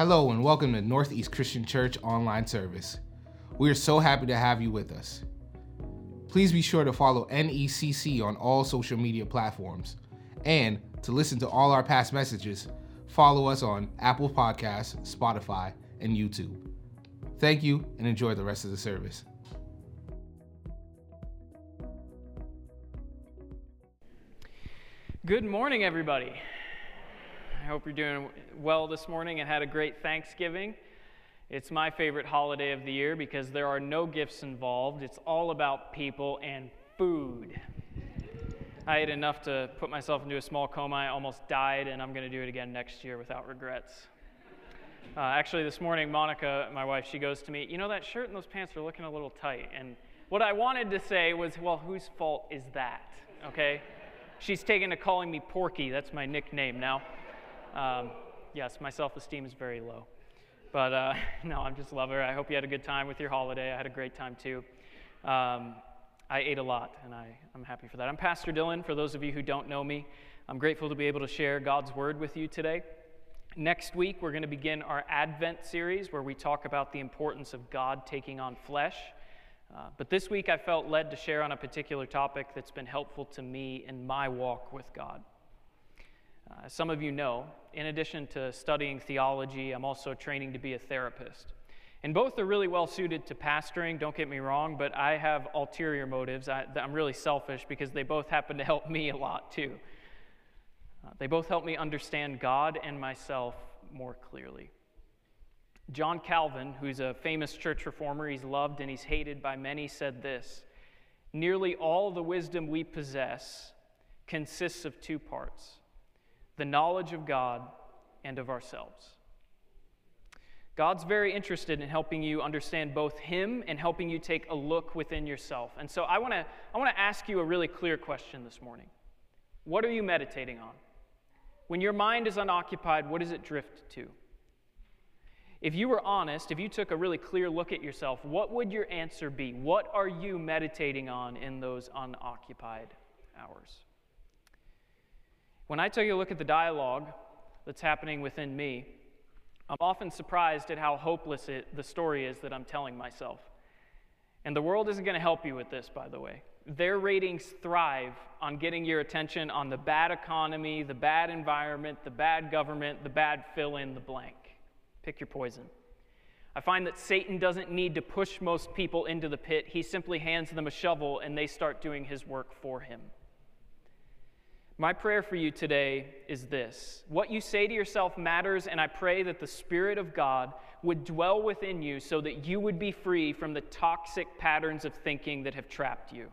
Hello and welcome to Northeast Christian Church online service. We are so happy to have you with us. Please be sure to follow NECC on all social media platforms. And to listen to all our past messages, follow us on Apple Podcasts, Spotify, and YouTube. Thank you and enjoy the rest of the service. Good morning, everybody. I hope you're doing well this morning and had a great Thanksgiving. It's my favorite holiday of the year because there are no gifts involved. It's all about people and food. I ate enough to put myself into a small coma. I almost died, and I'm going to do it again next year without regrets. Uh, actually, this morning, Monica, my wife, she goes to me, You know, that shirt and those pants are looking a little tight. And what I wanted to say was, Well, whose fault is that? Okay? She's taken to calling me Porky. That's my nickname now. Um, yes, my self esteem is very low. But uh, no, I'm just love her. I hope you had a good time with your holiday. I had a great time too. Um, I ate a lot, and I, I'm happy for that. I'm Pastor Dylan. For those of you who don't know me, I'm grateful to be able to share God's word with you today. Next week, we're going to begin our Advent series where we talk about the importance of God taking on flesh. Uh, but this week, I felt led to share on a particular topic that's been helpful to me in my walk with God. Uh, some of you know, in addition to studying theology, I'm also training to be a therapist. And both are really well suited to pastoring, don't get me wrong, but I have ulterior motives. I, am really selfish because they both happen to help me a lot too. Uh, they both help me understand God and myself more clearly. John Calvin, who's a famous church reformer, he's loved and he's hated by many, said this Nearly all the wisdom we possess consists of two parts the knowledge of God and of ourselves. God's very interested in helping you understand both Him and helping you take a look within yourself. And so I want to I want to ask you a really clear question this morning. What are you meditating on? When your mind is unoccupied, what does it drift to? If you were honest, if you took a really clear look at yourself, what would your answer be? What are you meditating on in those unoccupied hours? When I take a look at the dialogue that's happening within me, I'm often surprised at how hopeless it, the story is that I'm telling myself. And the world isn't going to help you with this, by the way. Their ratings thrive on getting your attention on the bad economy, the bad environment, the bad government, the bad fill in the blank. Pick your poison. I find that Satan doesn't need to push most people into the pit. He simply hands them a shovel and they start doing his work for him. My prayer for you today is this What you say to yourself matters, and I pray that the Spirit of God would dwell within you so that you would be free from the toxic patterns of thinking that have trapped you.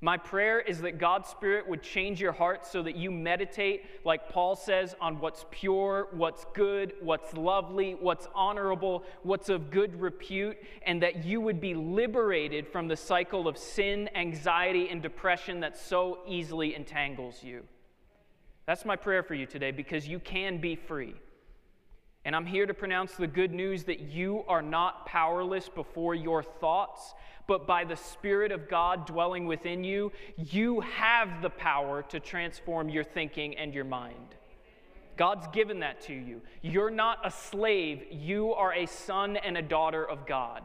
My prayer is that God's Spirit would change your heart so that you meditate, like Paul says, on what's pure, what's good, what's lovely, what's honorable, what's of good repute, and that you would be liberated from the cycle of sin, anxiety, and depression that so easily entangles you. That's my prayer for you today because you can be free. And I'm here to pronounce the good news that you are not powerless before your thoughts but by the Spirit of God dwelling within you, you have the power to transform your thinking and your mind. God's given that to you. You're not a slave, you are a son and a daughter of God.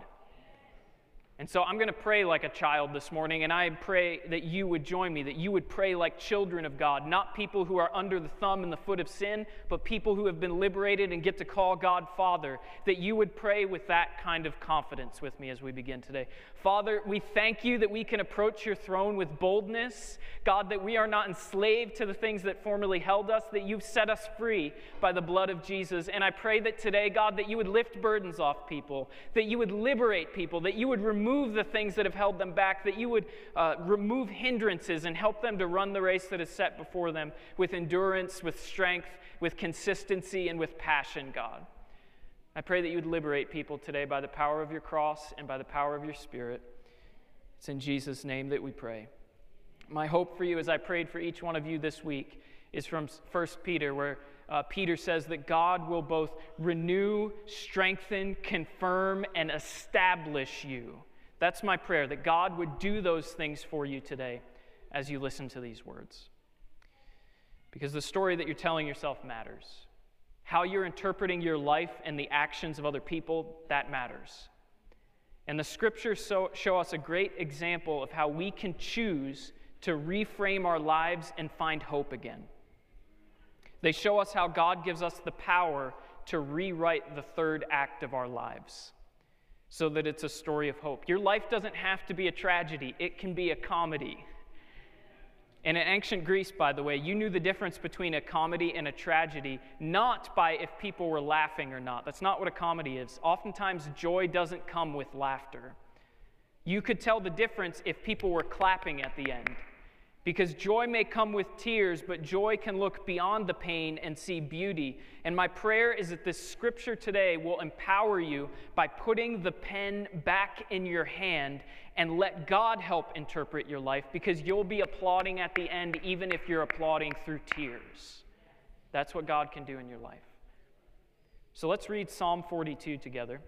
And so I'm going to pray like a child this morning, and I pray that you would join me, that you would pray like children of God, not people who are under the thumb and the foot of sin, but people who have been liberated and get to call God Father, that you would pray with that kind of confidence with me as we begin today. Father, we thank you that we can approach your throne with boldness. God, that we are not enslaved to the things that formerly held us, that you've set us free by the blood of Jesus. And I pray that today, God, that you would lift burdens off people, that you would liberate people, that you would remove the things that have held them back, that you would uh, remove hindrances and help them to run the race that is set before them with endurance, with strength, with consistency, and with passion, God. I pray that you would liberate people today by the power of your cross and by the power of your spirit. It's in Jesus' name that we pray. My hope for you, as I prayed for each one of you this week, is from 1 Peter, where uh, Peter says that God will both renew, strengthen, confirm, and establish you. That's my prayer, that God would do those things for you today as you listen to these words. Because the story that you're telling yourself matters. How you're interpreting your life and the actions of other people, that matters. And the scriptures so, show us a great example of how we can choose to reframe our lives and find hope again. They show us how God gives us the power to rewrite the third act of our lives so that it's a story of hope. Your life doesn't have to be a tragedy, it can be a comedy. And in ancient Greece, by the way, you knew the difference between a comedy and a tragedy, not by if people were laughing or not. That's not what a comedy is. Oftentimes, joy doesn't come with laughter. You could tell the difference if people were clapping at the end. Because joy may come with tears, but joy can look beyond the pain and see beauty. And my prayer is that this scripture today will empower you by putting the pen back in your hand and let God help interpret your life because you'll be applauding at the end, even if you're applauding through tears. That's what God can do in your life. So let's read Psalm 42 together.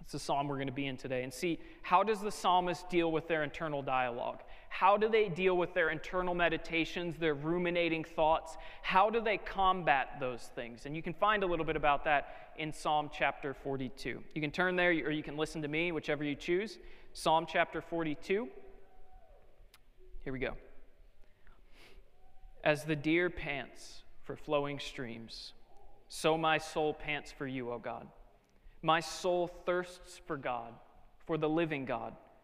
It's the psalm we're going to be in today and see how does the psalmist deal with their internal dialogue? How do they deal with their internal meditations, their ruminating thoughts? How do they combat those things? And you can find a little bit about that in Psalm chapter 42. You can turn there or you can listen to me, whichever you choose. Psalm chapter 42. Here we go. As the deer pants for flowing streams, so my soul pants for you, O God. My soul thirsts for God, for the living God.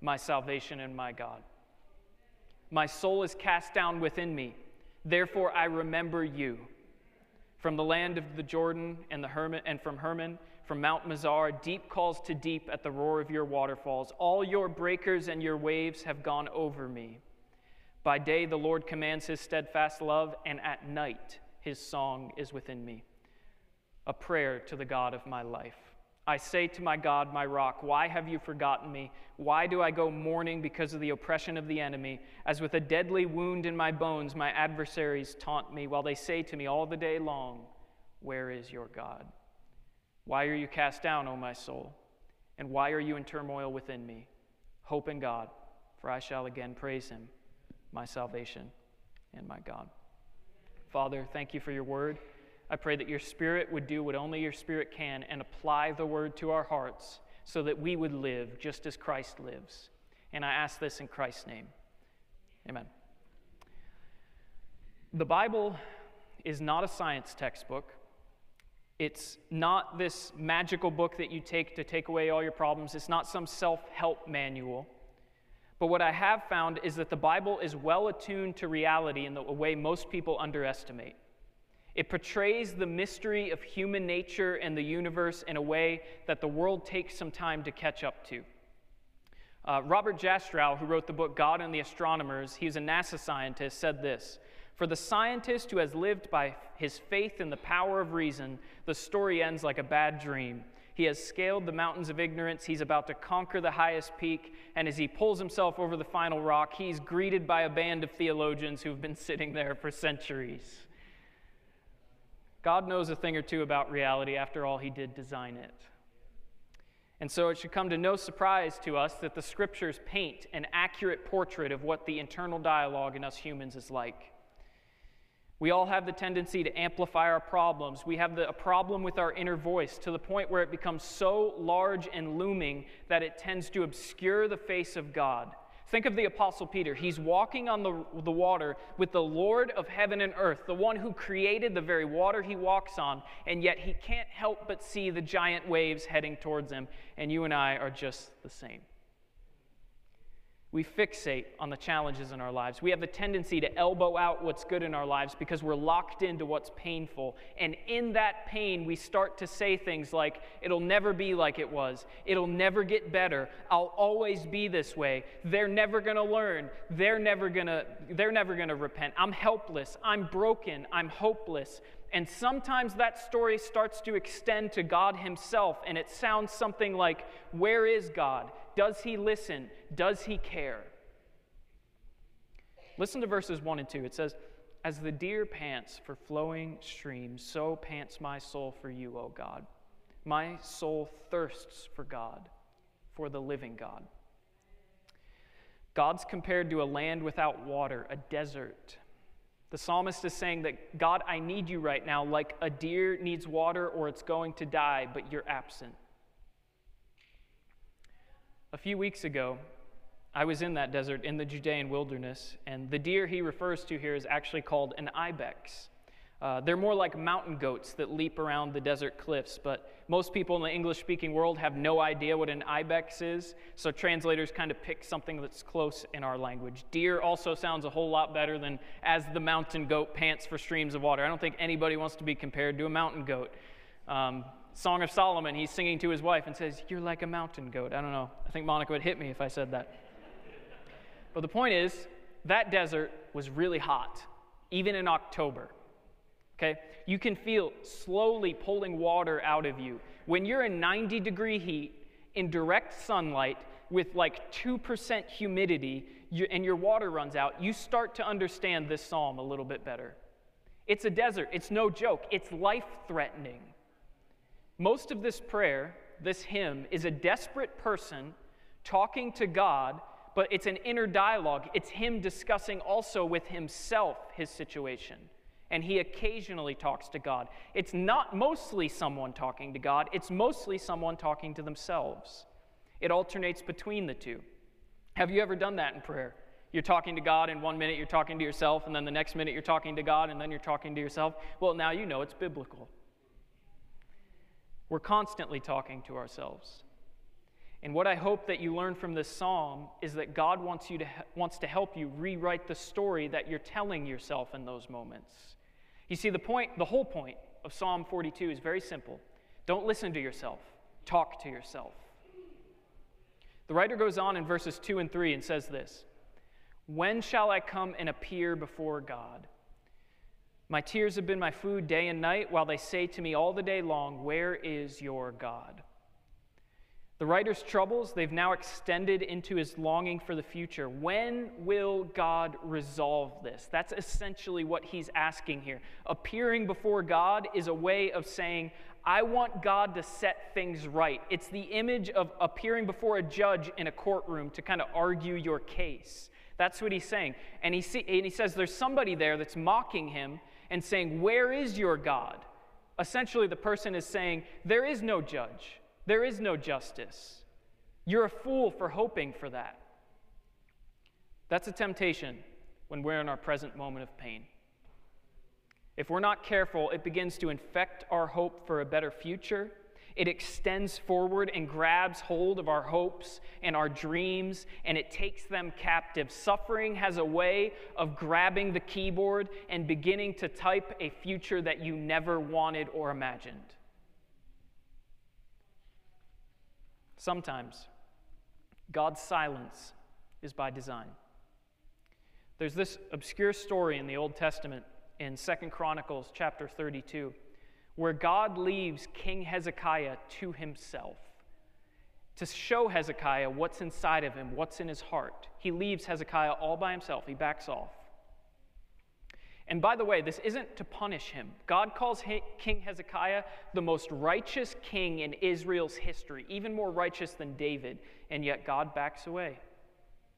my salvation and my God. My soul is cast down within me. Therefore, I remember you. From the land of the Jordan and, the Hermon, and from Hermon, from Mount Mizar, deep calls to deep at the roar of your waterfalls. All your breakers and your waves have gone over me. By day, the Lord commands his steadfast love, and at night, his song is within me. A prayer to the God of my life. I say to my God, my rock, why have you forgotten me? Why do I go mourning because of the oppression of the enemy? As with a deadly wound in my bones, my adversaries taunt me, while they say to me all the day long, Where is your God? Why are you cast down, O my soul? And why are you in turmoil within me? Hope in God, for I shall again praise him, my salvation and my God. Father, thank you for your word. I pray that your Spirit would do what only your Spirit can and apply the word to our hearts so that we would live just as Christ lives. And I ask this in Christ's name. Amen. The Bible is not a science textbook. It's not this magical book that you take to take away all your problems. It's not some self help manual. But what I have found is that the Bible is well attuned to reality in the way most people underestimate. It portrays the mystery of human nature and the universe in a way that the world takes some time to catch up to. Uh, Robert Jastrow, who wrote the book God and the Astronomers, he's a NASA scientist, said this For the scientist who has lived by his faith in the power of reason, the story ends like a bad dream. He has scaled the mountains of ignorance. He's about to conquer the highest peak. And as he pulls himself over the final rock, he's greeted by a band of theologians who've been sitting there for centuries. God knows a thing or two about reality. After all, He did design it. And so it should come to no surprise to us that the scriptures paint an accurate portrait of what the internal dialogue in us humans is like. We all have the tendency to amplify our problems. We have the, a problem with our inner voice to the point where it becomes so large and looming that it tends to obscure the face of God. Think of the Apostle Peter. He's walking on the, the water with the Lord of heaven and earth, the one who created the very water he walks on, and yet he can't help but see the giant waves heading towards him. And you and I are just the same. We fixate on the challenges in our lives. We have the tendency to elbow out what's good in our lives because we're locked into what's painful. And in that pain, we start to say things like, It'll never be like it was. It'll never get better. I'll always be this way. They're never going to learn. They're never going to they're never going to repent. I'm helpless. I'm broken. I'm hopeless. And sometimes that story starts to extend to God Himself, and it sounds something like, Where is God? Does He listen? Does He care? Listen to verses 1 and 2. It says, As the deer pants for flowing streams, so pants my soul for you, O God. My soul thirsts for God, for the living God. God's compared to a land without water, a desert the psalmist is saying that, God, I need you right now, like a deer needs water or it's going to die, but you're absent. A few weeks ago, I was in that desert in the Judean wilderness, and the deer he refers to here is actually called an ibex. Uh, they're more like mountain goats that leap around the desert cliffs, but most people in the English speaking world have no idea what an ibex is, so translators kind of pick something that's close in our language. Deer also sounds a whole lot better than as the mountain goat pants for streams of water. I don't think anybody wants to be compared to a mountain goat. Um, Song of Solomon, he's singing to his wife and says, You're like a mountain goat. I don't know. I think Monica would hit me if I said that. But the point is, that desert was really hot, even in October. Okay? You can feel slowly pulling water out of you. When you're in 90 degree heat, in direct sunlight, with like 2% humidity, you, and your water runs out, you start to understand this psalm a little bit better. It's a desert, it's no joke, it's life threatening. Most of this prayer, this hymn, is a desperate person talking to God, but it's an inner dialogue. It's him discussing also with himself his situation and he occasionally talks to God. It's not mostly someone talking to God, it's mostly someone talking to themselves. It alternates between the two. Have you ever done that in prayer? You're talking to God, and one minute you're talking to yourself, and then the next minute you're talking to God, and then you're talking to yourself. Well, now you know it's biblical. We're constantly talking to ourselves. And what I hope that you learn from this psalm is that God wants, you to, wants to help you rewrite the story that you're telling yourself in those moments. You see, the point, the whole point of Psalm 42 is very simple. Don't listen to yourself, talk to yourself. The writer goes on in verses 2 and 3 and says this When shall I come and appear before God? My tears have been my food day and night, while they say to me all the day long, Where is your God? The writer's troubles, they've now extended into his longing for the future. When will God resolve this? That's essentially what he's asking here. Appearing before God is a way of saying, I want God to set things right. It's the image of appearing before a judge in a courtroom to kind of argue your case. That's what he's saying. And he, see, and he says there's somebody there that's mocking him and saying, Where is your God? Essentially, the person is saying, There is no judge. There is no justice. You're a fool for hoping for that. That's a temptation when we're in our present moment of pain. If we're not careful, it begins to infect our hope for a better future. It extends forward and grabs hold of our hopes and our dreams, and it takes them captive. Suffering has a way of grabbing the keyboard and beginning to type a future that you never wanted or imagined. Sometimes God's silence is by design. There's this obscure story in the Old Testament in Second Chronicles chapter 32 where God leaves King Hezekiah to himself to show Hezekiah what's inside of him, what's in his heart. He leaves Hezekiah all by himself, he backs off. And by the way, this isn't to punish him. God calls King Hezekiah the most righteous king in Israel's history, even more righteous than David, and yet God backs away.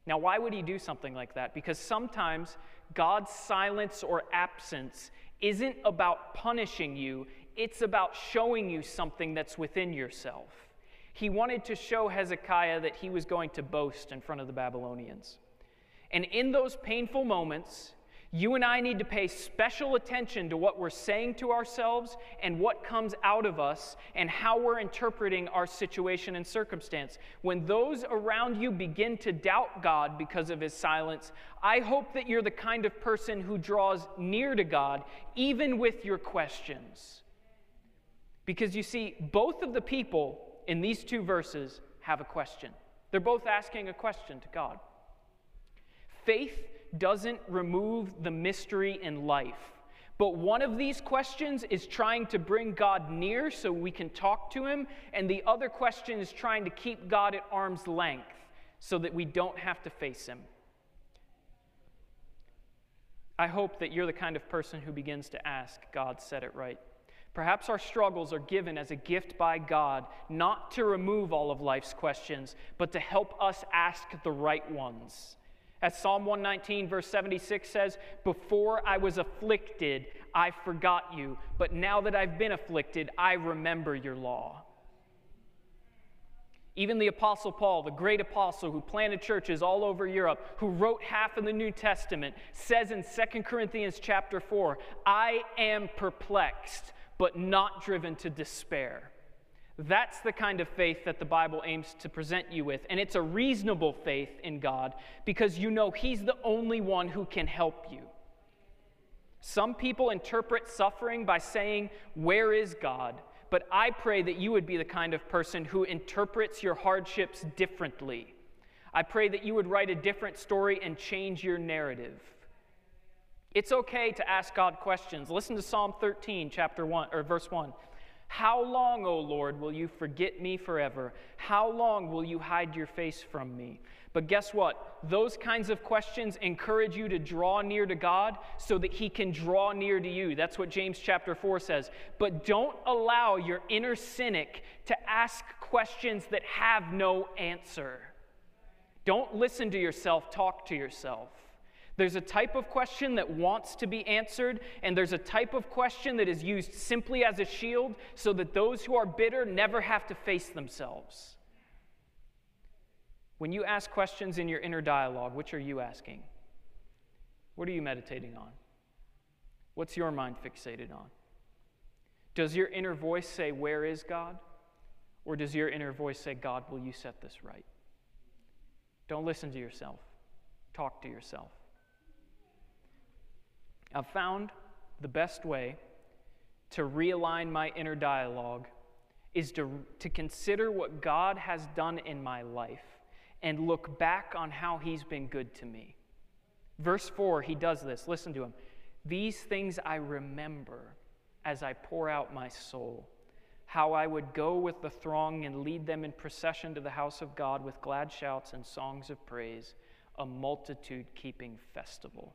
Now, why would he do something like that? Because sometimes God's silence or absence isn't about punishing you, it's about showing you something that's within yourself. He wanted to show Hezekiah that he was going to boast in front of the Babylonians. And in those painful moments, You and I need to pay special attention to what we're saying to ourselves and what comes out of us and how we're interpreting our situation and circumstance. When those around you begin to doubt God because of his silence, I hope that you're the kind of person who draws near to God even with your questions. Because you see, both of the people in these two verses have a question. They're both asking a question to God. Faith doesn't remove the mystery in life. But one of these questions is trying to bring God near so we can talk to Him, and the other question is trying to keep God at arm's length so that we don't have to face Him. I hope that you're the kind of person who begins to ask, God said it right. Perhaps our struggles are given as a gift by God, not to remove all of life's questions, but to help us ask the right ones. As Psalm 119, verse 76 says, Before I was afflicted, I forgot you, but now that I've been afflicted, I remember your law. Even the Apostle Paul, the great apostle who planted churches all over Europe, who wrote half of the New Testament, says in 2 Corinthians chapter 4, I am perplexed, but not driven to despair. That's the kind of faith that the Bible aims to present you with. And it's a reasonable faith in God because you know He's the only one who can help you. Some people interpret suffering by saying, Where is God? But I pray that you would be the kind of person who interprets your hardships differently. I pray that you would write a different story and change your narrative. It's okay to ask God questions. Listen to Psalm 13, chapter 1 or verse 1. How long, O Lord, will you forget me forever? How long will you hide your face from me? But guess what? Those kinds of questions encourage you to draw near to God so that He can draw near to you. That's what James chapter 4 says. But don't allow your inner cynic to ask questions that have no answer. Don't listen to yourself, talk to yourself. There's a type of question that wants to be answered, and there's a type of question that is used simply as a shield so that those who are bitter never have to face themselves. When you ask questions in your inner dialogue, which are you asking? What are you meditating on? What's your mind fixated on? Does your inner voice say, Where is God? Or does your inner voice say, God, will you set this right? Don't listen to yourself, talk to yourself. I've found the best way to realign my inner dialogue is to, to consider what God has done in my life and look back on how He's been good to me. Verse 4, he does this. Listen to him. These things I remember as I pour out my soul. How I would go with the throng and lead them in procession to the house of God with glad shouts and songs of praise, a multitude keeping festival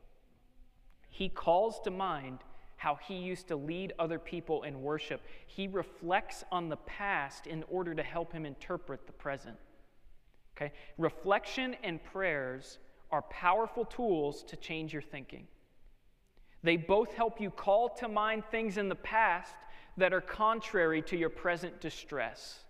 he calls to mind how he used to lead other people in worship. He reflects on the past in order to help him interpret the present. Okay? Reflection and prayers are powerful tools to change your thinking. They both help you call to mind things in the past that are contrary to your present distress.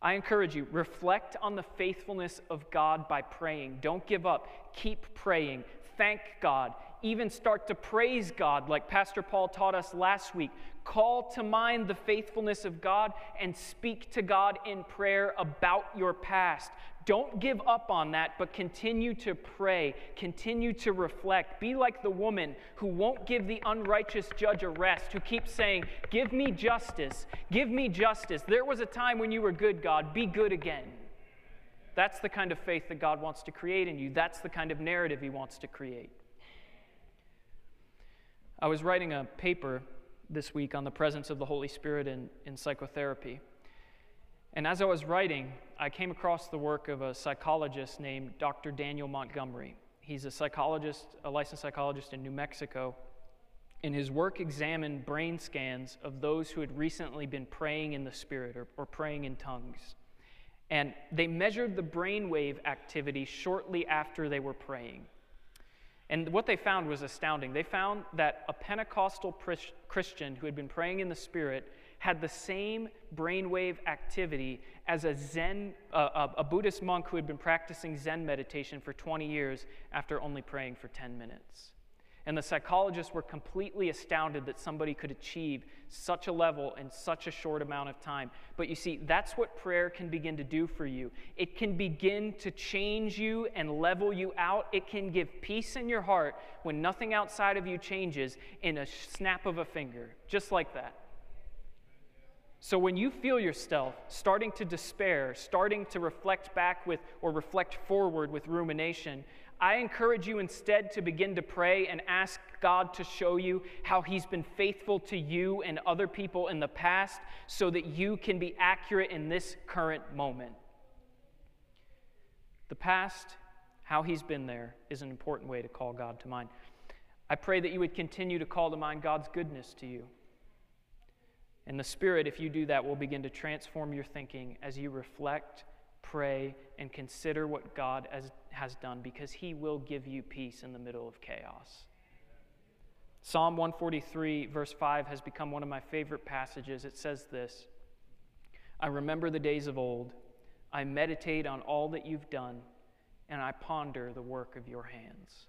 I encourage you, reflect on the faithfulness of God by praying. Don't give up. Keep praying. Thank God even start to praise God, like Pastor Paul taught us last week. Call to mind the faithfulness of God and speak to God in prayer about your past. Don't give up on that, but continue to pray, continue to reflect. Be like the woman who won't give the unrighteous judge a rest, who keeps saying, Give me justice, give me justice. There was a time when you were good, God, be good again. That's the kind of faith that God wants to create in you. That's the kind of narrative He wants to create. I was writing a paper this week on the presence of the Holy Spirit in, in psychotherapy. And as I was writing, I came across the work of a psychologist named Dr. Daniel Montgomery. He's a psychologist, a licensed psychologist in New Mexico. And his work examined brain scans of those who had recently been praying in the Spirit or, or praying in tongues. And they measured the brainwave activity shortly after they were praying. And what they found was astounding. They found that a Pentecostal Christian who had been praying in the Spirit had the same brainwave activity as a Zen, uh, a Buddhist monk who had been practicing Zen meditation for 20 years after only praying for 10 minutes. And the psychologists were completely astounded that somebody could achieve such a level in such a short amount of time. But you see, that's what prayer can begin to do for you. It can begin to change you and level you out. It can give peace in your heart when nothing outside of you changes in a snap of a finger, just like that. So when you feel yourself starting to despair, starting to reflect back with or reflect forward with rumination, I encourage you instead to begin to pray and ask God to show you how He's been faithful to you and other people in the past so that you can be accurate in this current moment. The past, how He's been there, is an important way to call God to mind. I pray that you would continue to call to mind God's goodness to you. And the Spirit, if you do that, will begin to transform your thinking as you reflect, pray, and consider what God has, has done because He will give you peace in the middle of chaos. Psalm 143, verse 5, has become one of my favorite passages. It says this I remember the days of old. I meditate on all that you've done, and I ponder the work of your hands.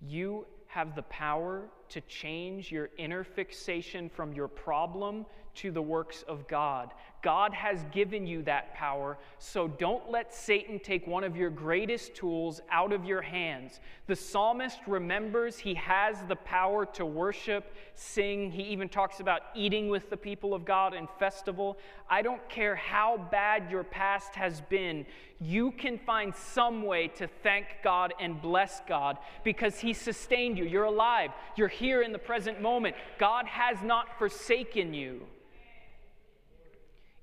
You have the power to change your inner fixation from your problem to the works of God. God has given you that power, so don't let Satan take one of your greatest tools out of your hands. The psalmist remembers he has the power to worship, sing. He even talks about eating with the people of God in festival. I don't care how bad your past has been, you can find some way to thank God and bless God because he sustained you. You're alive, you're here in the present moment. God has not forsaken you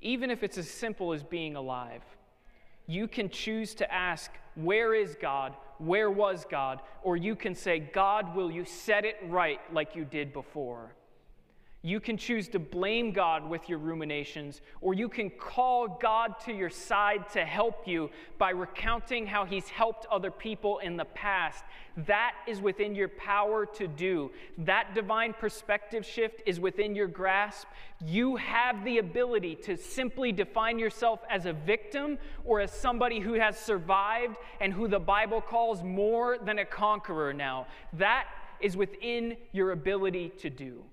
even if it's as simple as being alive. You can choose to ask, Where is God? Where was God? Or you can say, God, will you set it right like you did before? You can choose to blame God with your ruminations, or you can call God to your side to help you by recounting how He's helped other people in the past. That is within your power to do. That divine perspective shift is within your grasp. You have the ability to simply define yourself as a victim or as somebody who has survived and who the Bible calls more than a conqueror now. That is within your ability to do.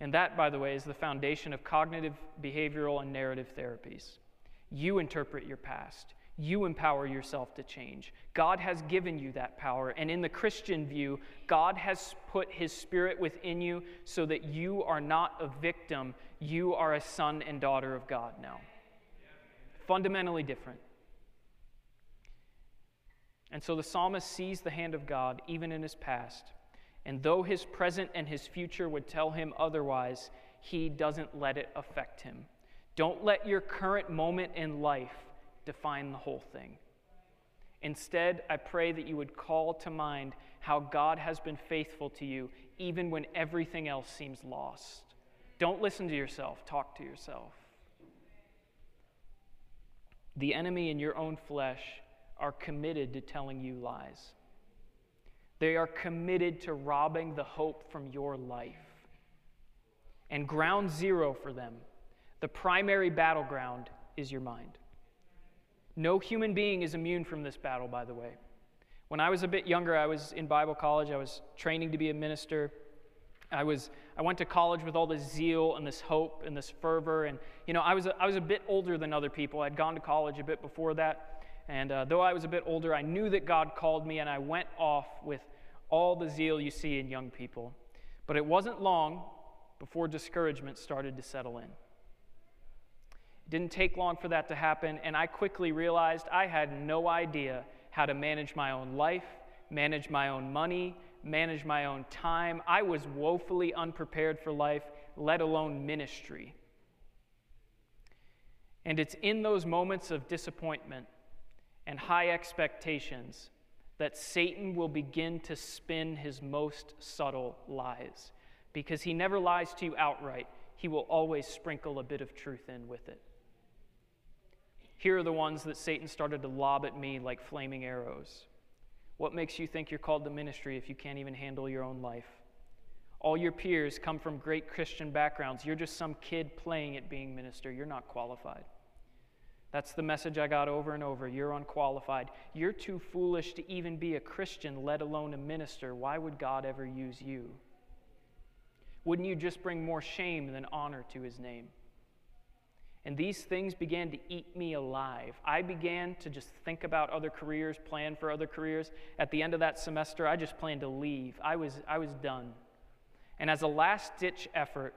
And that, by the way, is the foundation of cognitive, behavioral, and narrative therapies. You interpret your past. You empower yourself to change. God has given you that power. And in the Christian view, God has put His Spirit within you so that you are not a victim. You are a son and daughter of God now. Fundamentally different. And so the psalmist sees the hand of God even in his past. And though his present and his future would tell him otherwise, he doesn't let it affect him. Don't let your current moment in life define the whole thing. Instead, I pray that you would call to mind how God has been faithful to you, even when everything else seems lost. Don't listen to yourself, talk to yourself. The enemy and your own flesh are committed to telling you lies. They are committed to robbing the hope from your life. And ground zero for them, the primary battleground, is your mind. No human being is immune from this battle, by the way. When I was a bit younger, I was in Bible college, I was training to be a minister. I, was, I went to college with all this zeal and this hope and this fervor. And, you know, I was, a, I was a bit older than other people. I'd gone to college a bit before that. And uh, though I was a bit older, I knew that God called me, and I went off with all the zeal you see in young people. But it wasn't long before discouragement started to settle in. It didn't take long for that to happen, and I quickly realized I had no idea how to manage my own life, manage my own money, manage my own time. I was woefully unprepared for life, let alone ministry. And it's in those moments of disappointment and high expectations that Satan will begin to spin his most subtle lies. Because he never lies to you outright, he will always sprinkle a bit of truth in with it. Here are the ones that Satan started to lob at me like flaming arrows. What makes you think you're called to ministry if you can't even handle your own life? All your peers come from great Christian backgrounds. You're just some kid playing at being minister. You're not qualified. That's the message I got over and over. You're unqualified. You're too foolish to even be a Christian, let alone a minister. Why would God ever use you? Wouldn't you just bring more shame than honor to his name? And these things began to eat me alive. I began to just think about other careers, plan for other careers. At the end of that semester, I just planned to leave. I was, I was done. And as a last ditch effort,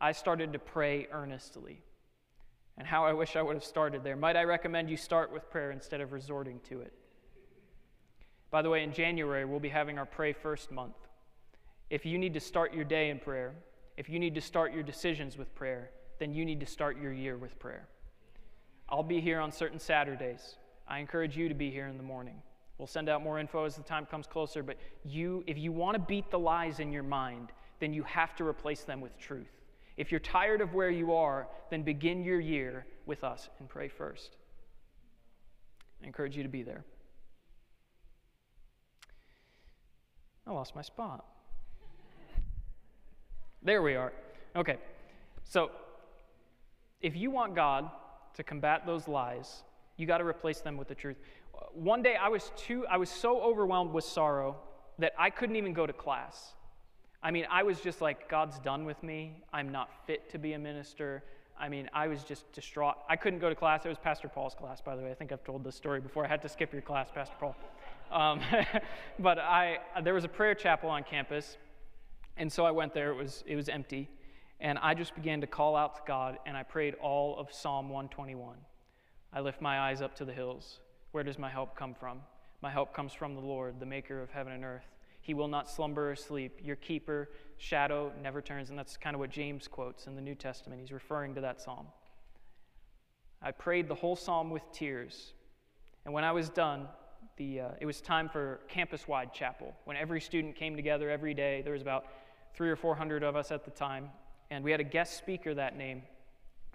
I started to pray earnestly. And how I wish I would have started there. Might I recommend you start with prayer instead of resorting to it? By the way, in January, we'll be having our Pray First month. If you need to start your day in prayer, if you need to start your decisions with prayer, then you need to start your year with prayer. I'll be here on certain Saturdays. I encourage you to be here in the morning. We'll send out more info as the time comes closer, but you if you want to beat the lies in your mind, then you have to replace them with truth. If you're tired of where you are, then begin your year with us and pray first. I encourage you to be there. I lost my spot. There we are. Okay. So, if you want God to combat those lies, you got to replace them with the truth. One day I was too I was so overwhelmed with sorrow that I couldn't even go to class. I mean, I was just like, God's done with me. I'm not fit to be a minister. I mean, I was just distraught. I couldn't go to class. It was Pastor Paul's class, by the way. I think I've told this story before. I had to skip your class, Pastor Paul. Um, but I, there was a prayer chapel on campus, and so I went there. It was, it was empty. And I just began to call out to God, and I prayed all of Psalm 121. I lift my eyes up to the hills. Where does my help come from? My help comes from the Lord, the maker of heaven and earth. He will not slumber or sleep. Your keeper, shadow, never turns. And that's kind of what James quotes in the New Testament. He's referring to that psalm. I prayed the whole psalm with tears. And when I was done, the, uh, it was time for campus wide chapel. When every student came together every day, there was about three or four hundred of us at the time. And we had a guest speaker that name,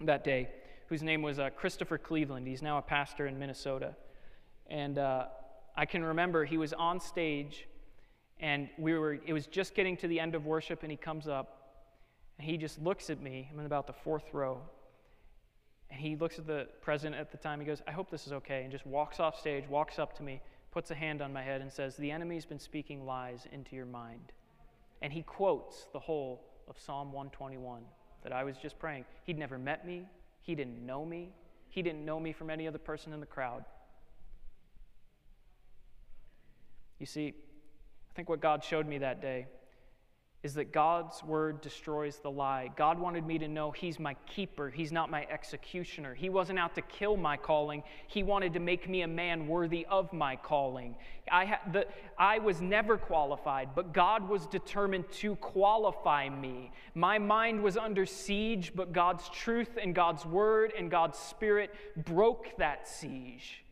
that day, whose name was uh, Christopher Cleveland. He's now a pastor in Minnesota. And uh, I can remember he was on stage and we were, it was just getting to the end of worship, and he comes up, and he just looks at me. I'm in about the fourth row. And he looks at the president at the time. He goes, I hope this is okay. And just walks off stage, walks up to me, puts a hand on my head, and says, The enemy's been speaking lies into your mind. And he quotes the whole of Psalm 121 that I was just praying. He'd never met me, he didn't know me, he didn't know me from any other person in the crowd. You see, I think what God showed me that day is that God's word destroys the lie. God wanted me to know He's my keeper, He's not my executioner. He wasn't out to kill my calling, He wanted to make me a man worthy of my calling. I, ha- the, I was never qualified, but God was determined to qualify me. My mind was under siege, but God's truth and God's word and God's spirit broke that siege.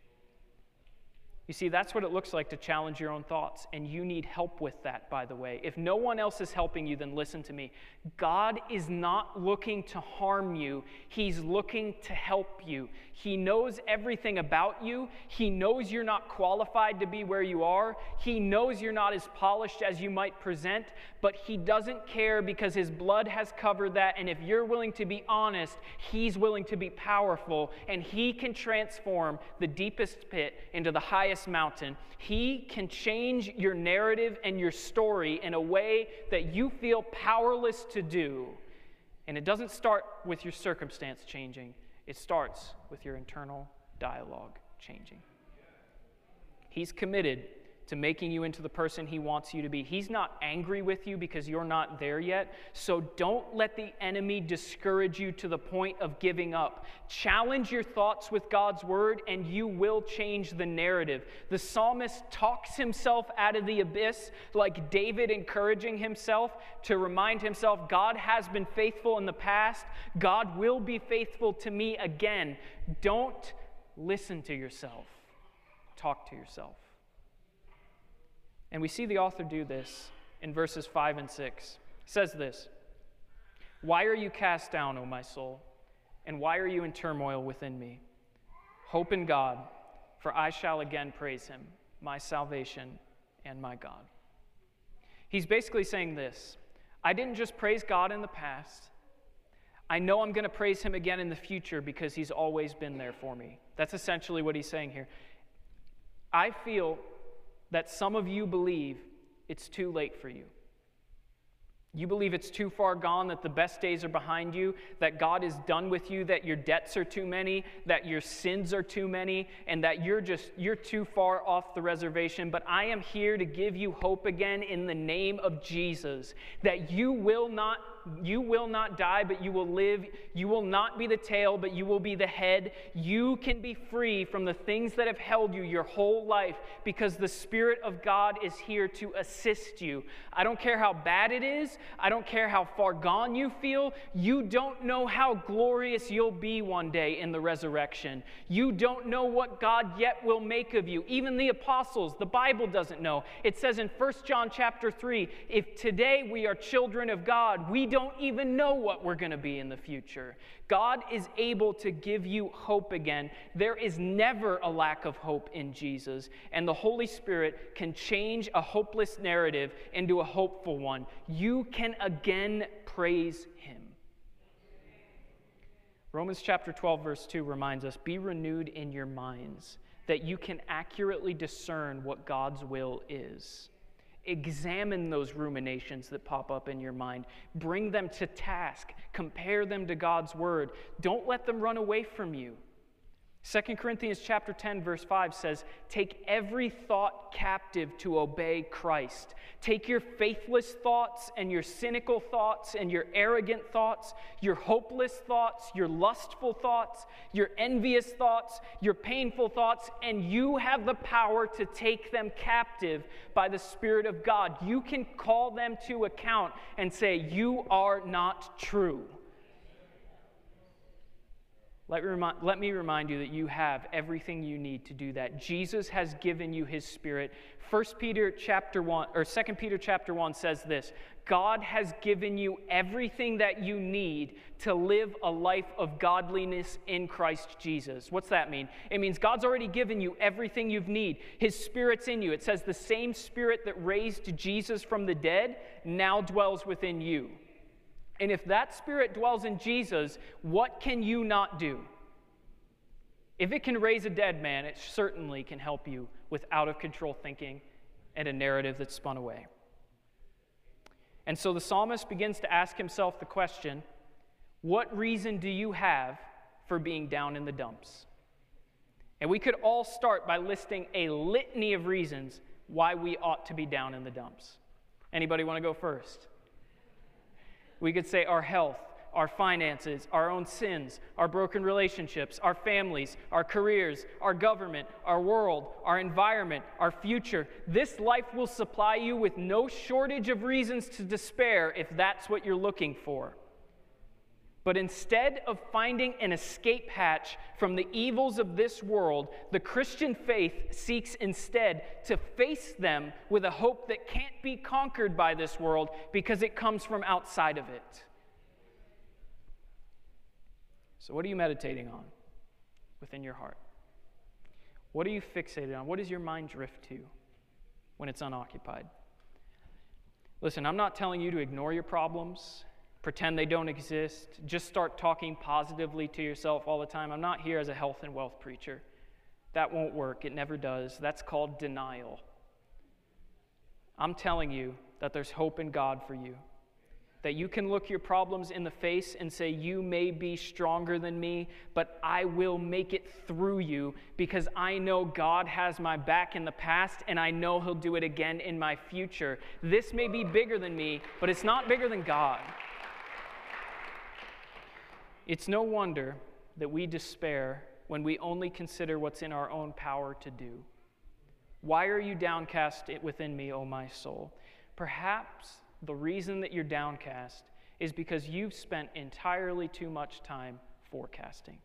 You see, that's what it looks like to challenge your own thoughts, and you need help with that, by the way. If no one else is helping you, then listen to me. God is not looking to harm you, He's looking to help you. He knows everything about you, He knows you're not qualified to be where you are, He knows you're not as polished as you might present, but He doesn't care because His blood has covered that, and if you're willing to be honest, He's willing to be powerful, and He can transform the deepest pit into the highest mountain, He can change your narrative and your story in a way that you feel powerless to do. And it doesn't start with your circumstance changing, it starts with your internal dialogue changing. He's committed to making you into the person He wants you to be. He's not angry with you because you're not there yet. So don't let the enemy discourage you to the point of giving up. Challenge your thoughts with God's word, and you will change the narrative. The psalmist talks himself out of the abyss, like David encouraging himself to remind himself God has been faithful in the past, God will be faithful to me again. Don't listen to yourself, talk to yourself. And we see the author do this in verses 5 and 6. He says this Why are you cast down, O my soul? And why are you in turmoil within me? Hope in God, for I shall again praise him, my salvation and my God. He's basically saying this I didn't just praise God in the past, I know I'm going to praise him again in the future because he's always been there for me. That's essentially what he's saying here. I feel that some of you believe it's too late for you. You believe it's too far gone, that the best days are behind you, that God is done with you, that your debts are too many, that your sins are too many, and that you're just you're too far off the reservation. But I am here to give you hope again in the name of Jesus, that you will not you will not die, but you will live. You will not be the tail, but you will be the head. You can be free from the things that have held you your whole life because the Spirit of God is here to assist you. I don't care how bad it is, I don't care how far gone you feel. You don't know how glorious you'll be one day in the resurrection. You don't know what God yet will make of you. Even the apostles, the Bible doesn't know. It says in 1 John chapter 3 if today we are children of God, we don't even know what we're going to be in the future. God is able to give you hope again. There is never a lack of hope in Jesus, and the Holy Spirit can change a hopeless narrative into a hopeful one. You can again praise Him. Romans chapter 12, verse 2 reminds us be renewed in your minds that you can accurately discern what God's will is. Examine those ruminations that pop up in your mind. Bring them to task. Compare them to God's word. Don't let them run away from you. 2 Corinthians chapter 10 verse 5 says, "Take every thought captive to obey Christ. Take your faithless thoughts and your cynical thoughts and your arrogant thoughts, your hopeless thoughts, your lustful thoughts, your envious thoughts, your painful thoughts, and you have the power to take them captive by the Spirit of God. You can call them to account and say, "You are not true." Let, remi- let me remind you that you have everything you need to do that. Jesus has given you his spirit. 1 Peter chapter 1 or 2 Peter chapter 1 says this, God has given you everything that you need to live a life of godliness in Christ Jesus. What's that mean? It means God's already given you everything you need. His spirit's in you. It says the same spirit that raised Jesus from the dead now dwells within you. And if that spirit dwells in Jesus, what can you not do? If it can raise a dead man, it certainly can help you with out of control thinking and a narrative that's spun away. And so the psalmist begins to ask himself the question what reason do you have for being down in the dumps? And we could all start by listing a litany of reasons why we ought to be down in the dumps. Anybody want to go first? We could say our health, our finances, our own sins, our broken relationships, our families, our careers, our government, our world, our environment, our future. This life will supply you with no shortage of reasons to despair if that's what you're looking for. But instead of finding an escape hatch from the evils of this world, the Christian faith seeks instead to face them with a hope that can't be conquered by this world because it comes from outside of it. So, what are you meditating on within your heart? What are you fixated on? What does your mind drift to when it's unoccupied? Listen, I'm not telling you to ignore your problems pretend they don't exist, just start talking positively to yourself all the time. I'm not here as a health and wealth preacher. That won't work. It never does. That's called denial. I'm telling you that there's hope in God for you. That you can look your problems in the face and say, You may be stronger than me, but I will make it through you because I know God has my back in the past and I know He'll do it again in my future. This may be bigger than me, but it's not bigger than God. It's no wonder that we despair when we only consider what's in our own power to do. Why are you downcast within me, O my soul? Perhaps the reason that you're downcast is because you've spent entirely too much time forecasting.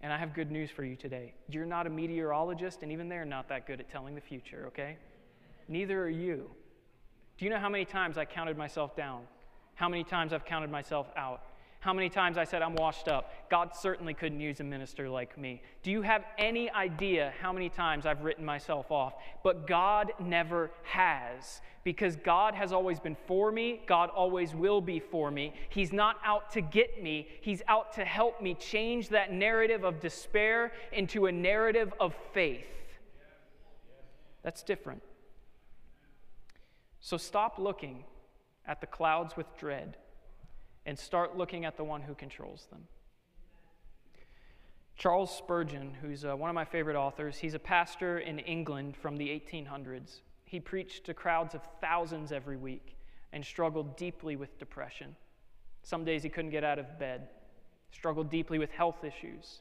And I have good news for you today. You're not a meteorologist, and even they're not that good at telling the future, okay? Neither are you. Do you know how many times I counted myself down? How many times I've counted myself out? How many times I said, I'm washed up? God certainly couldn't use a minister like me. Do you have any idea how many times I've written myself off? But God never has, because God has always been for me. God always will be for me. He's not out to get me, He's out to help me change that narrative of despair into a narrative of faith. That's different. So stop looking at the clouds with dread and start looking at the one who controls them. Charles Spurgeon, who's uh, one of my favorite authors, he's a pastor in England from the 1800s. He preached to crowds of thousands every week and struggled deeply with depression. Some days he couldn't get out of bed, struggled deeply with health issues.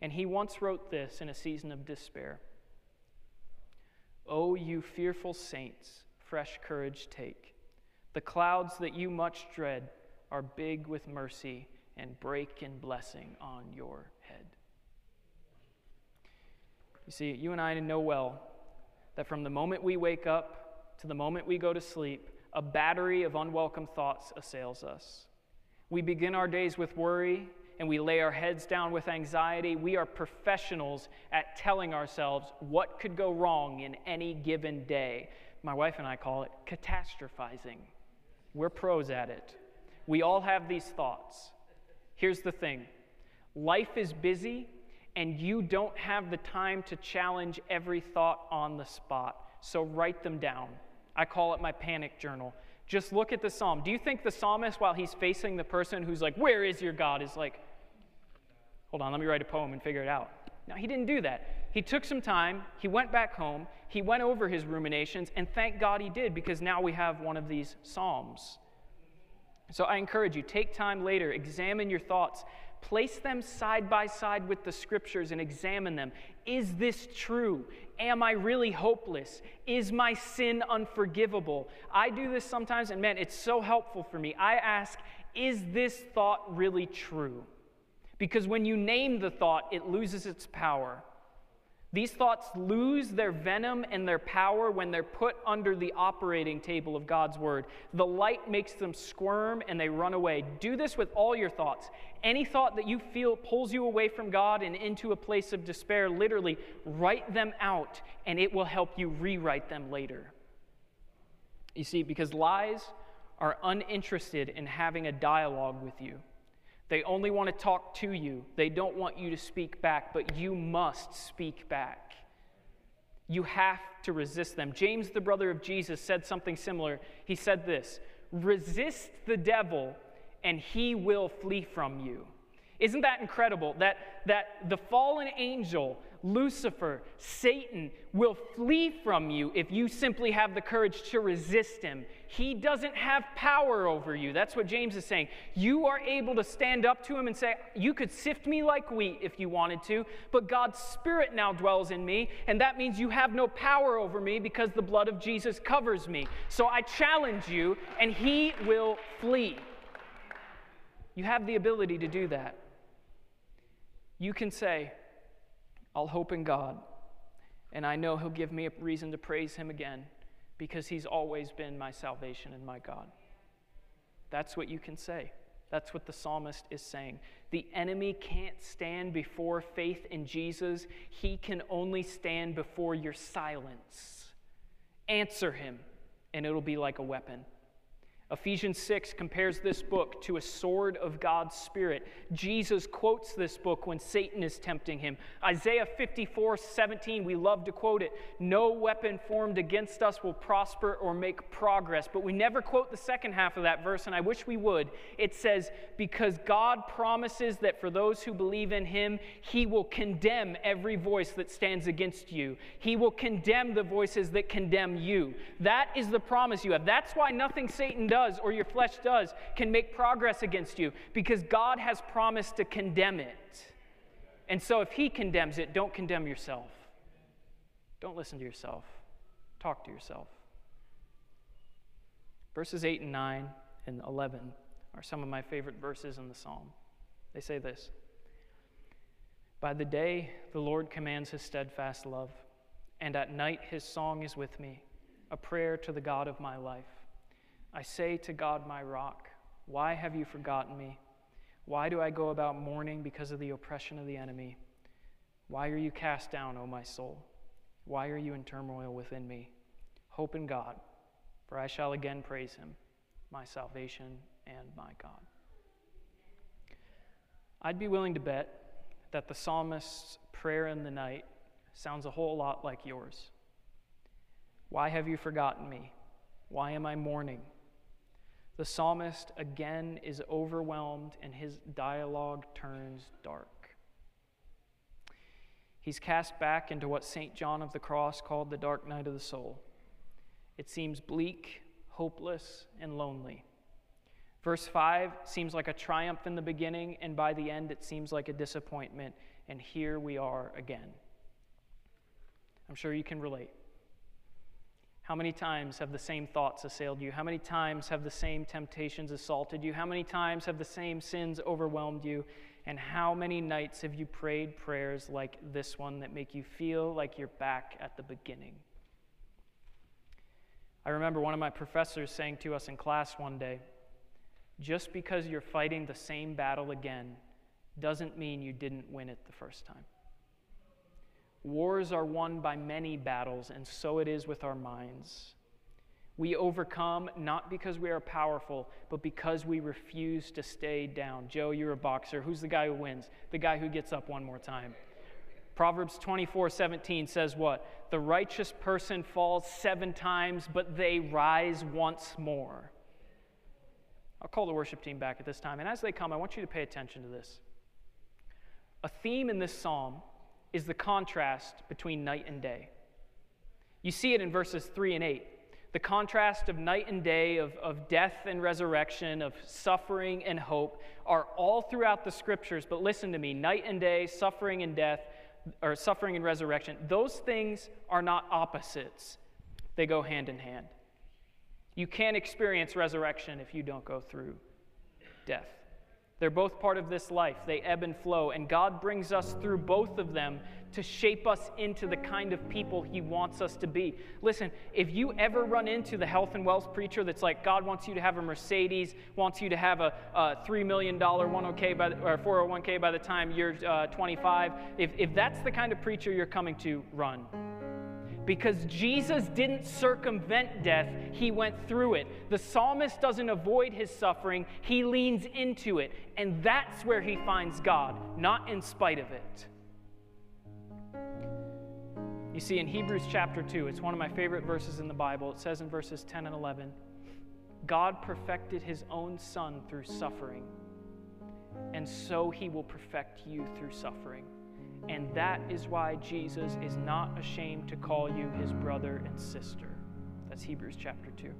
And he once wrote this in a season of despair O you fearful saints, fresh courage take. The clouds that you much dread are big with mercy and break in blessing on your head. You see, you and I know well that from the moment we wake up to the moment we go to sleep, a battery of unwelcome thoughts assails us. We begin our days with worry and we lay our heads down with anxiety. We are professionals at telling ourselves what could go wrong in any given day. My wife and I call it catastrophizing. We're pros at it. We all have these thoughts. Here's the thing life is busy, and you don't have the time to challenge every thought on the spot. So write them down. I call it my panic journal. Just look at the psalm. Do you think the psalmist, while he's facing the person who's like, Where is your God? is like, Hold on, let me write a poem and figure it out. No, he didn't do that. He took some time, he went back home, he went over his ruminations, and thank God he did because now we have one of these psalms. So I encourage you, take time later, examine your thoughts, place them side by side with the scriptures and examine them. Is this true? Am I really hopeless? Is my sin unforgivable? I do this sometimes, and man, it's so helpful for me. I ask, is this thought really true? Because when you name the thought, it loses its power. These thoughts lose their venom and their power when they're put under the operating table of God's word. The light makes them squirm and they run away. Do this with all your thoughts. Any thought that you feel pulls you away from God and into a place of despair, literally write them out and it will help you rewrite them later. You see, because lies are uninterested in having a dialogue with you. They only want to talk to you. They don't want you to speak back, but you must speak back. You have to resist them. James, the brother of Jesus, said something similar. He said this Resist the devil, and he will flee from you. Isn't that incredible? That, that the fallen angel Lucifer, Satan will flee from you if you simply have the courage to resist him. He doesn't have power over you. That's what James is saying. You are able to stand up to him and say, You could sift me like wheat if you wanted to, but God's Spirit now dwells in me, and that means you have no power over me because the blood of Jesus covers me. So I challenge you, and he will flee. You have the ability to do that. You can say, I'll hope in God, and I know He'll give me a reason to praise Him again because He's always been my salvation and my God. That's what you can say. That's what the psalmist is saying. The enemy can't stand before faith in Jesus, he can only stand before your silence. Answer him, and it'll be like a weapon. Ephesians 6 compares this book to a sword of God's Spirit. Jesus quotes this book when Satan is tempting him. Isaiah 54 17, we love to quote it. No weapon formed against us will prosper or make progress. But we never quote the second half of that verse, and I wish we would. It says, Because God promises that for those who believe in him, he will condemn every voice that stands against you, he will condemn the voices that condemn you. That is the promise you have. That's why nothing Satan does does or your flesh does can make progress against you because God has promised to condemn it. And so if He condemns it, don't condemn yourself. Don't listen to yourself. Talk to yourself. Verses 8 and 9 and 11 are some of my favorite verses in the psalm. They say this By the day the Lord commands his steadfast love, and at night his song is with me, a prayer to the God of my life. I say to God, my rock, why have you forgotten me? Why do I go about mourning because of the oppression of the enemy? Why are you cast down, O my soul? Why are you in turmoil within me? Hope in God, for I shall again praise him, my salvation and my God. I'd be willing to bet that the psalmist's prayer in the night sounds a whole lot like yours. Why have you forgotten me? Why am I mourning? The psalmist again is overwhelmed and his dialogue turns dark. He's cast back into what St. John of the Cross called the dark night of the soul. It seems bleak, hopeless, and lonely. Verse 5 seems like a triumph in the beginning, and by the end, it seems like a disappointment. And here we are again. I'm sure you can relate. How many times have the same thoughts assailed you? How many times have the same temptations assaulted you? How many times have the same sins overwhelmed you? And how many nights have you prayed prayers like this one that make you feel like you're back at the beginning? I remember one of my professors saying to us in class one day just because you're fighting the same battle again doesn't mean you didn't win it the first time. Wars are won by many battles, and so it is with our minds. We overcome not because we are powerful, but because we refuse to stay down. Joe, you're a boxer. Who's the guy who wins? The guy who gets up one more time. Proverbs 24 17 says what? The righteous person falls seven times, but they rise once more. I'll call the worship team back at this time. And as they come, I want you to pay attention to this. A theme in this psalm is the contrast between night and day. You see it in verses 3 and 8. The contrast of night and day, of, of death and resurrection, of suffering and hope are all throughout the scriptures. But listen to me night and day, suffering and death, or suffering and resurrection, those things are not opposites, they go hand in hand. You can't experience resurrection if you don't go through death. They're both part of this life. They ebb and flow. And God brings us through both of them to shape us into the kind of people He wants us to be. Listen, if you ever run into the health and wealth preacher that's like, God wants you to have a Mercedes, wants you to have a, a $3 million 1OK by the, or 401k by the time you're uh, 25, if, if that's the kind of preacher you're coming to, run because Jesus didn't circumvent death, he went through it. The psalmist doesn't avoid his suffering, he leans into it. And that's where he finds God, not in spite of it. You see, in Hebrews chapter 2, it's one of my favorite verses in the Bible. It says in verses 10 and 11 God perfected his own son through suffering, and so he will perfect you through suffering. And that is why Jesus is not ashamed to call you his brother and sister. That's Hebrews chapter 2.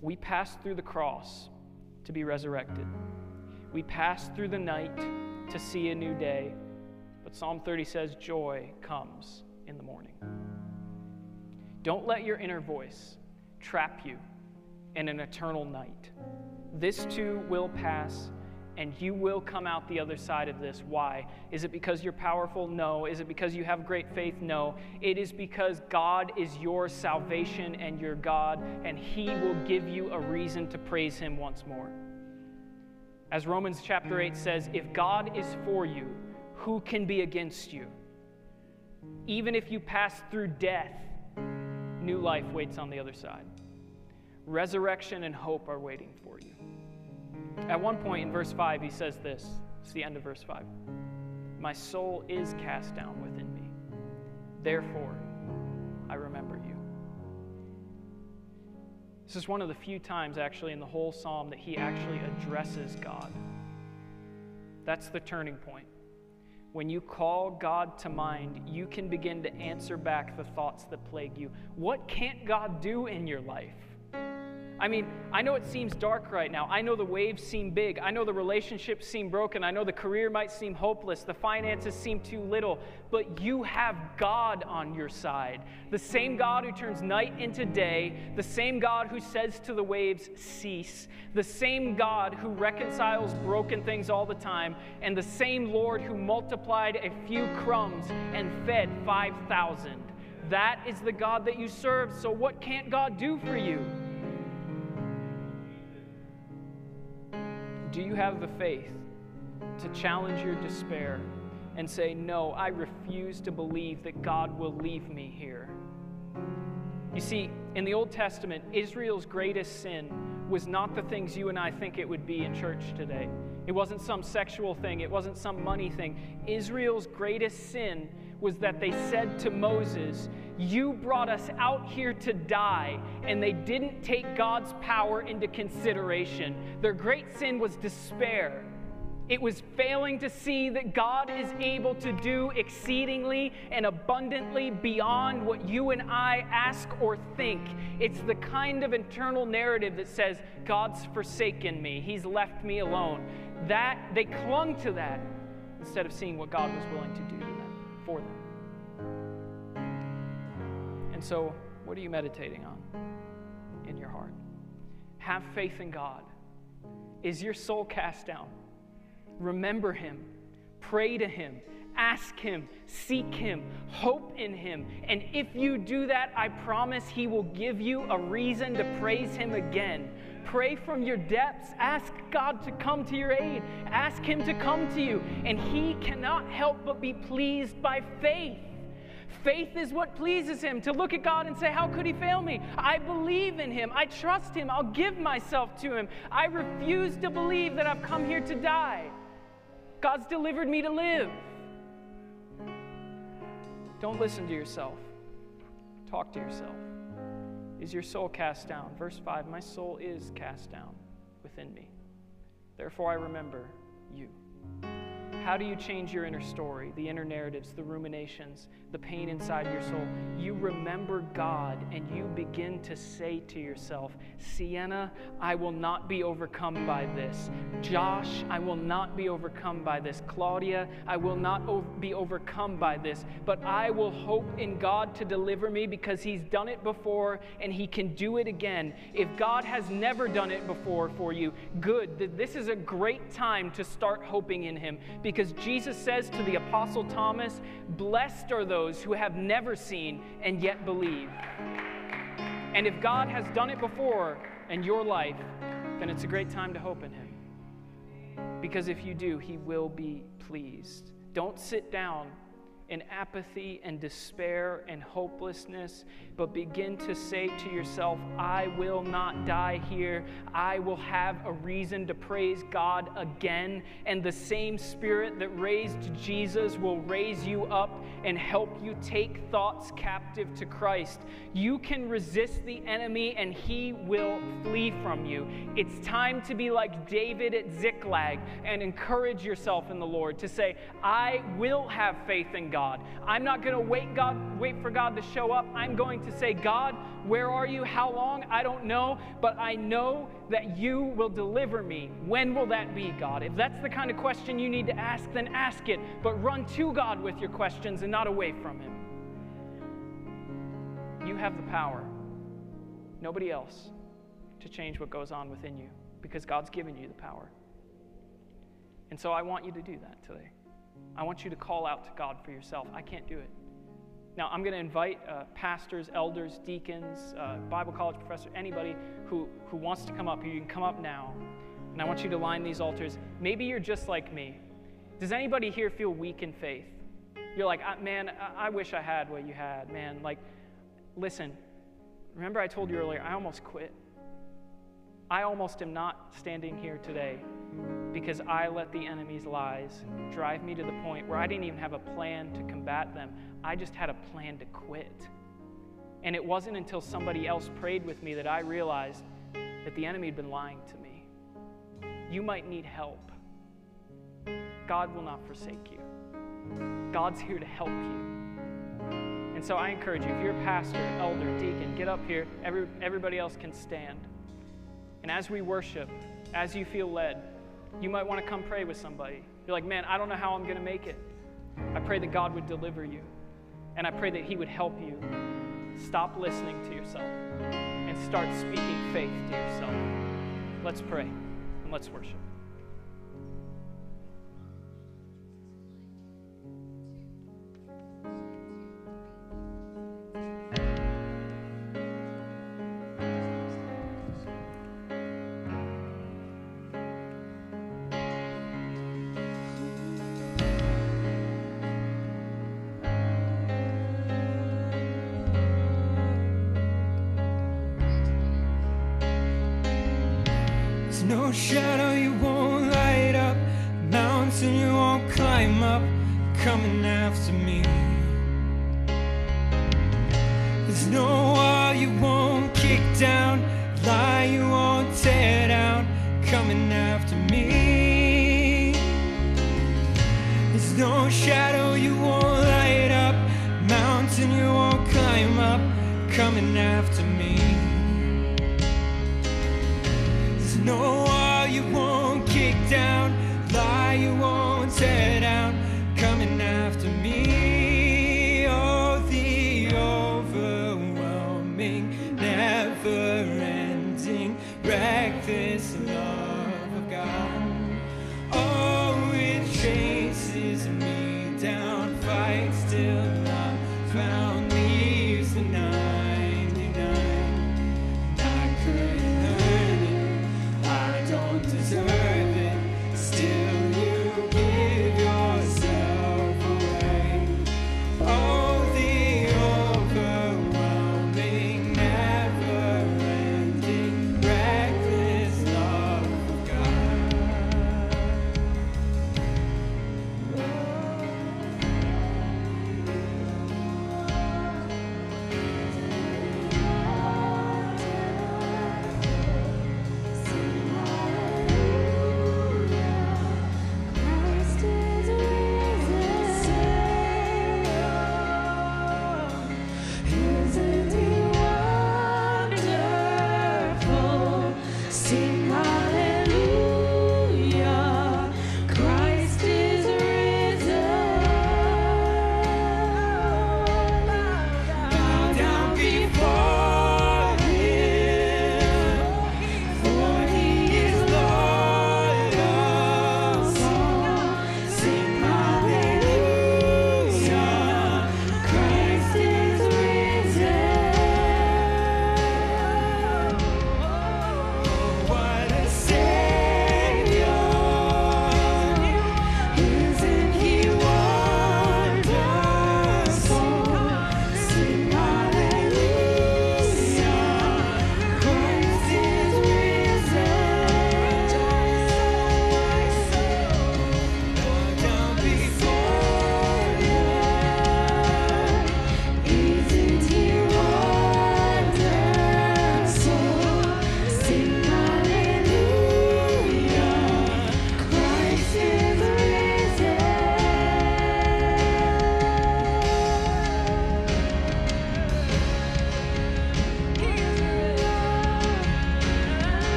We pass through the cross to be resurrected. We pass through the night to see a new day. But Psalm 30 says joy comes in the morning. Don't let your inner voice trap you in an eternal night. This too will pass and you will come out the other side of this. Why? Is it because you're powerful? No. Is it because you have great faith? No. It is because God is your salvation and your God, and He will give you a reason to praise Him once more. As Romans chapter 8 says, if God is for you, who can be against you? Even if you pass through death, new life waits on the other side. Resurrection and hope are waiting for you. At one point in verse 5, he says this. It's the end of verse 5. My soul is cast down within me. Therefore, I remember you. This is one of the few times, actually, in the whole psalm that he actually addresses God. That's the turning point. When you call God to mind, you can begin to answer back the thoughts that plague you. What can't God do in your life? I mean, I know it seems dark right now. I know the waves seem big. I know the relationships seem broken. I know the career might seem hopeless. The finances seem too little. But you have God on your side. The same God who turns night into day. The same God who says to the waves, cease. The same God who reconciles broken things all the time. And the same Lord who multiplied a few crumbs and fed 5,000. That is the God that you serve. So, what can't God do for you? Do you have the faith to challenge your despair and say, No, I refuse to believe that God will leave me here? You see, in the Old Testament, Israel's greatest sin was not the things you and I think it would be in church today. It wasn't some sexual thing, it wasn't some money thing. Israel's greatest sin was that they said to Moses, You brought us out here to die, and they didn't take God's power into consideration. Their great sin was despair. It was failing to see that God is able to do exceedingly and abundantly beyond what you and I ask or think. It's the kind of internal narrative that says, God's forsaken me, He's left me alone. That they clung to that instead of seeing what God was willing to do for them. And so, what are you meditating on in your heart? Have faith in God. Is your soul cast down? Remember Him, pray to Him, ask Him, seek Him, hope in Him. And if you do that, I promise He will give you a reason to praise Him again. Pray from your depths. Ask God to come to your aid. Ask Him to come to you. And He cannot help but be pleased by faith. Faith is what pleases him. To look at God and say, How could he fail me? I believe in him. I trust him. I'll give myself to him. I refuse to believe that I've come here to die. God's delivered me to live. Don't listen to yourself. Talk to yourself. Is your soul cast down? Verse 5 My soul is cast down within me. Therefore, I remember you. How do you change your inner story, the inner narratives, the ruminations, the pain inside your soul? You remember God and you begin to say to yourself, Sienna, I will not be overcome by this. Josh, I will not be overcome by this. Claudia, I will not o- be overcome by this, but I will hope in God to deliver me because He's done it before and He can do it again. If God has never done it before for you, good. This is a great time to start hoping in Him because Jesus says to the Apostle Thomas, Blessed are those who have never seen and yet believe. And if God has done it before in your life, then it's a great time to hope in Him. Because if you do, He will be pleased. Don't sit down in apathy and despair and hopelessness, but begin to say to yourself, I will not die here. I will have a reason to praise God again. And the same Spirit that raised Jesus will raise you up and help you take thoughts captive to Christ. You can resist the enemy and he will flee from you. It's time to be like David at Ziklag and encourage yourself in the Lord to say, I will have faith in God. I'm not going to wait God wait for God to show up. I'm going to say, God, where are you? How long? I don't know, but I know that you will deliver me. When will that be, God? If that's the kind of question you need to ask, then ask it, but run to God with your questions and not away from him. You have the power. Nobody else to change what goes on within you because God's given you the power. And so I want you to do that today. I want you to call out to God for yourself. I can't do it. Now, I'm going to invite uh, pastors, elders, deacons, uh, Bible college professor, anybody who, who wants to come up. You can come up now. And I want you to line these altars. Maybe you're just like me. Does anybody here feel weak in faith? You're like, man, I, I wish I had what you had, man. Like, listen, remember I told you earlier, I almost quit. I almost am not standing here today because I let the enemy's lies drive me to the point where I didn't even have a plan to combat them. I just had a plan to quit. And it wasn't until somebody else prayed with me that I realized that the enemy had been lying to me. You might need help. God will not forsake you. God's here to help you. And so I encourage you, if you're a pastor, elder, deacon, get up here. Every, everybody else can stand. And as we worship, as you feel led, you might want to come pray with somebody. You're like, man, I don't know how I'm going to make it. I pray that God would deliver you. And I pray that He would help you stop listening to yourself and start speaking faith to yourself. Let's pray and let's worship.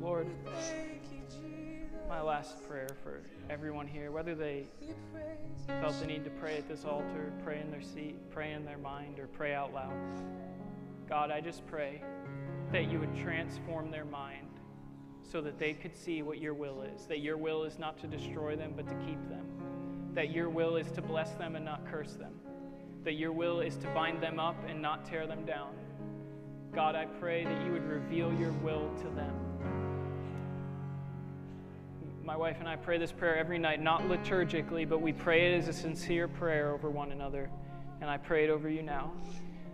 Lord, my last prayer for everyone here, whether they felt the need to pray at this altar, pray in their seat, pray in their mind, or pray out loud. God, I just pray that you would transform their mind so that they could see what your will is. That your will is not to destroy them, but to keep them. That your will is to bless them and not curse them. That your will is to bind them up and not tear them down. God, I pray that you would reveal your will to them. My wife and I pray this prayer every night, not liturgically, but we pray it as a sincere prayer over one another. And I pray it over you now.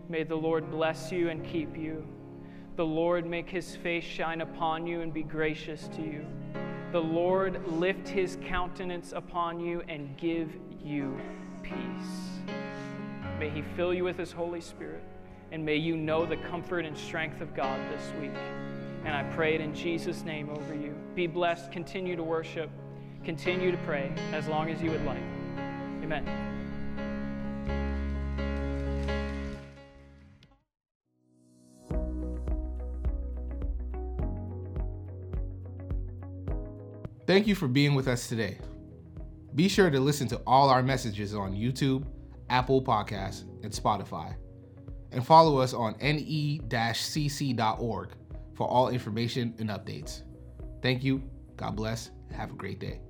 May the Lord bless you and keep you. The Lord make his face shine upon you and be gracious to you. The Lord lift his countenance upon you and give you peace. May he fill you with his Holy Spirit, and may you know the comfort and strength of God this week. And I pray it in Jesus' name over you. Be blessed, continue to worship, continue to pray as long as you would like. Amen. Thank you for being with us today. Be sure to listen to all our messages on YouTube, Apple Podcasts, and Spotify. And follow us on ne-cc.org for all information and updates. Thank you. God bless. Have a great day.